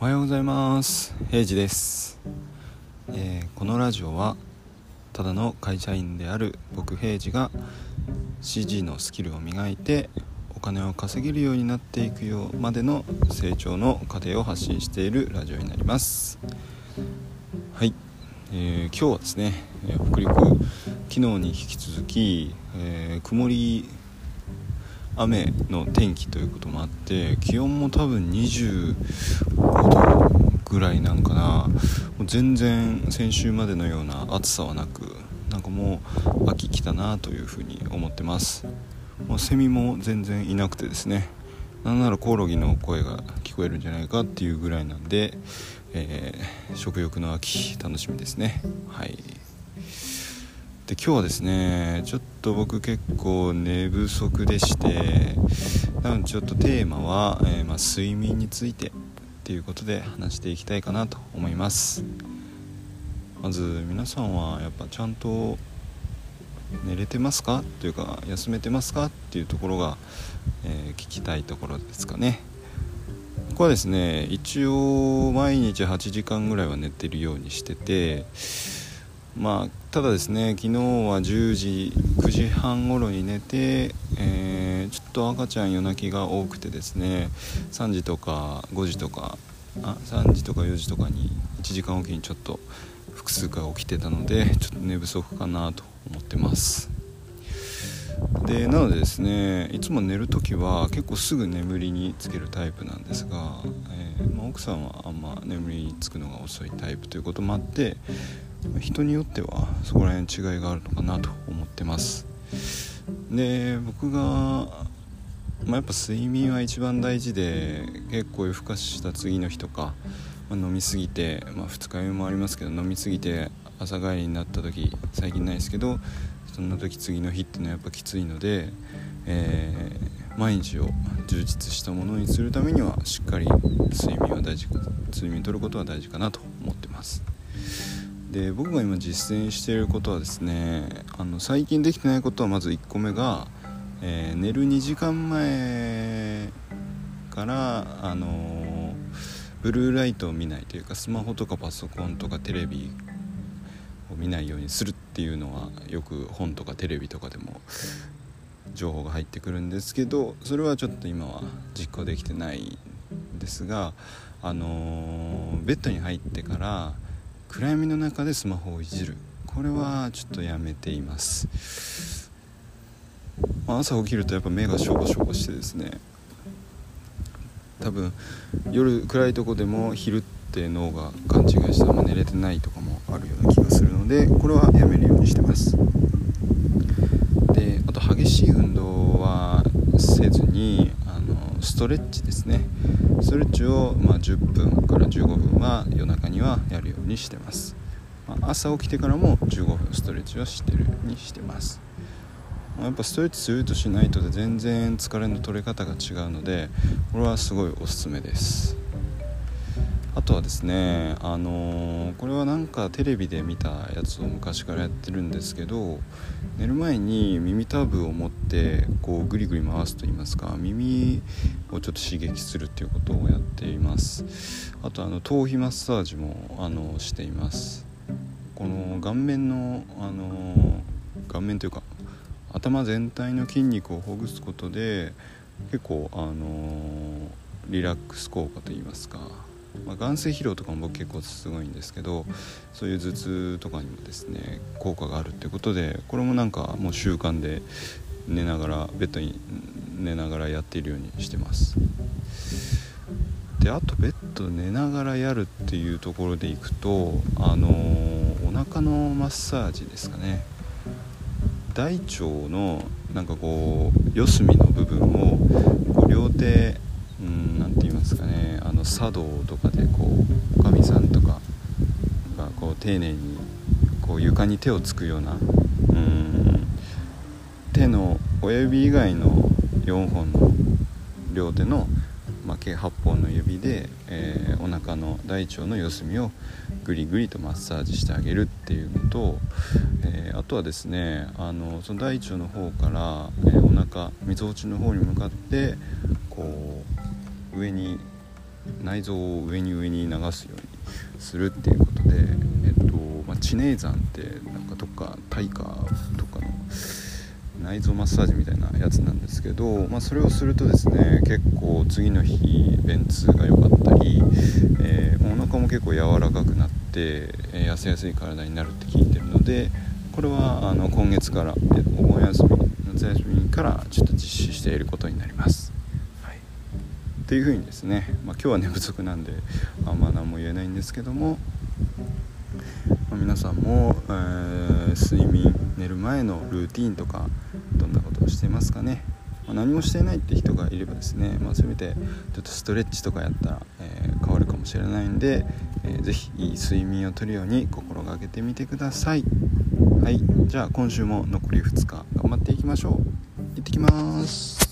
おはようございます。平治です、えー、このラジオはただの会社員である僕平治が CG のスキルを磨いてお金を稼げるようになっていくようまでの成長の過程を発信しているラジオになります。はい、えー、今日はですね北陸昨日に引き続き、えー、曇り雨の天気ということもあって気温も多分25度ぐらいなんかな。もう全然先週までのような暑さはなくなんかもう秋来たなというふうに思ってます。もうセミも全然いなくてですね。なんならコオロギの声が聞こえるんじゃないかっていうぐらいなんで、えー、食欲の秋楽しみですね。はい。で今日はですねちょっと僕結構寝不足でしてなのでちょっとテーマは、えー、まあ、睡眠についてっていうことで話していきたいかなと思います。まず皆さんはやっぱちゃんと寝れてますか？というか休めてますか？っていうところが、えー、聞きたいところですかね。ここはですね一応毎日8時間ぐらいは寝てるようにしててまあただですね昨日は10時9時半頃に寝て、えー、ちょっと赤ちゃん夜泣きが多くてですね3時とか5時とかあ3時とか4時とかに1時間おきにちょっと複数回起きてたのでちょっと寝不足かなと思ってます。でなのでですねいつも寝る時は結構すぐ眠りにつけるタイプなんですが、えー、まあ、奥さんはあんま眠りにつくのが遅いタイプということもあって人によってはそこら辺違いがあるのかなと思ってます。で僕が、まあ、やっぱ睡眠は一番大事で結構夜更かしした次の日とか、まあ、飲みすぎて、まあ、二日酔いもありますけど飲みすぎて朝帰りになった時最近ないですけどそんな時次の日っていうのはやっぱきついので、えー、毎日を充実したものにするためにはしっかり睡眠は大事睡眠とることは大事かなと思ってます。で僕が今実践していることはですねあの最近できてないことはまず1個目が、えー、寝る2時間前からあのブルーライトを見ないというかスマホとかパソコンとかテレビを見ないようにするっていうのはよく本とかテレビとかでも情報が入ってくるんですけどそれはちょっと今は実行できてないんですがあのベッドに入ってから暗闇の中でスマホをいじる。これはちょっとやめています、まあ、朝起きるとやっぱ目がしょぼしょぼしてですね。多分夜暗いとこでも昼って脳が勘違いしてあんま寝れてないとかもあるような気がするのでこれはやめるようにしてます。であと激しい運動はせずにあのストレッチですね。ストレッチを、まあ、10分から15分は夜中にはやるようにしてます、まあ、朝起きてからも15分ストレッチはしてるようにしてます。まやっぱストレッチするとしないとで全然疲れの取れ方が違うのでこれはすごいおすすめです。とはですねあのー、これはなんかテレビで見たやつを昔からやってるんですけど寝る前に耳たぶを持ってこうグリグリ回すと言いますか耳をちょっと刺激するっていうことをやっています。あとあの頭皮マッサージもあのしています。この顔面のあの顔面というか頭全体の筋肉をほぐすことで結構あのリラックス効果といいますかまあ、眼性疲労とかも僕結構すごいんですけどそういう頭痛とかにもですね効果があるってことでこれもなんかもう習慣で寝ながらベッドに寝ながらやっているようにしてます。であとベッド寝ながらやるっていうところでいくとあのー、お腹のマッサージですかね。大腸のなんかこう四隅の部分をこう両手何て言いますかね。あの茶道とかでこうおかみさんとかがこう丁寧にこう床に手をつくようなうん手の親指以外の4本の両手の、まあ、計8本の指で、えー、お腹の大腸の四隅をぐりぐりとマッサージしてあげるっていうのと、えー、あとはですねあのその大腸の方から、えー、お腹みぞおちの方に向かってこう上に内臓を上に上に流すようにするっていうことで、えっとまあ、知名山ってなんかどっか大化とかの内臓マッサージみたいなやつなんですけど、まあ、それをするとですね結構次の日便通が良かったり、えー、お腹も結構柔らかくなって、えー、痩せやすい体になるって聞いてるのでこれはあの今月から、えー、お盆休み夏休みからちょっと実施していることになります。はい、っていうふうにですね、まあ、今日は寝不足なんであんま何も言えないんですけども、まあ、皆さんも、えー、睡眠寝る前のルーティンとかどんなことをしていますかね、まあ、何もしていないって人がいればですね、まあ、せめてちょっとストレッチとかやったら、えー、変わるかもしれないんで、えー、ぜひいい睡眠をとるように心がけてみてください。はいじゃあ今週も残り2日頑張っていきましょう。行ってきます。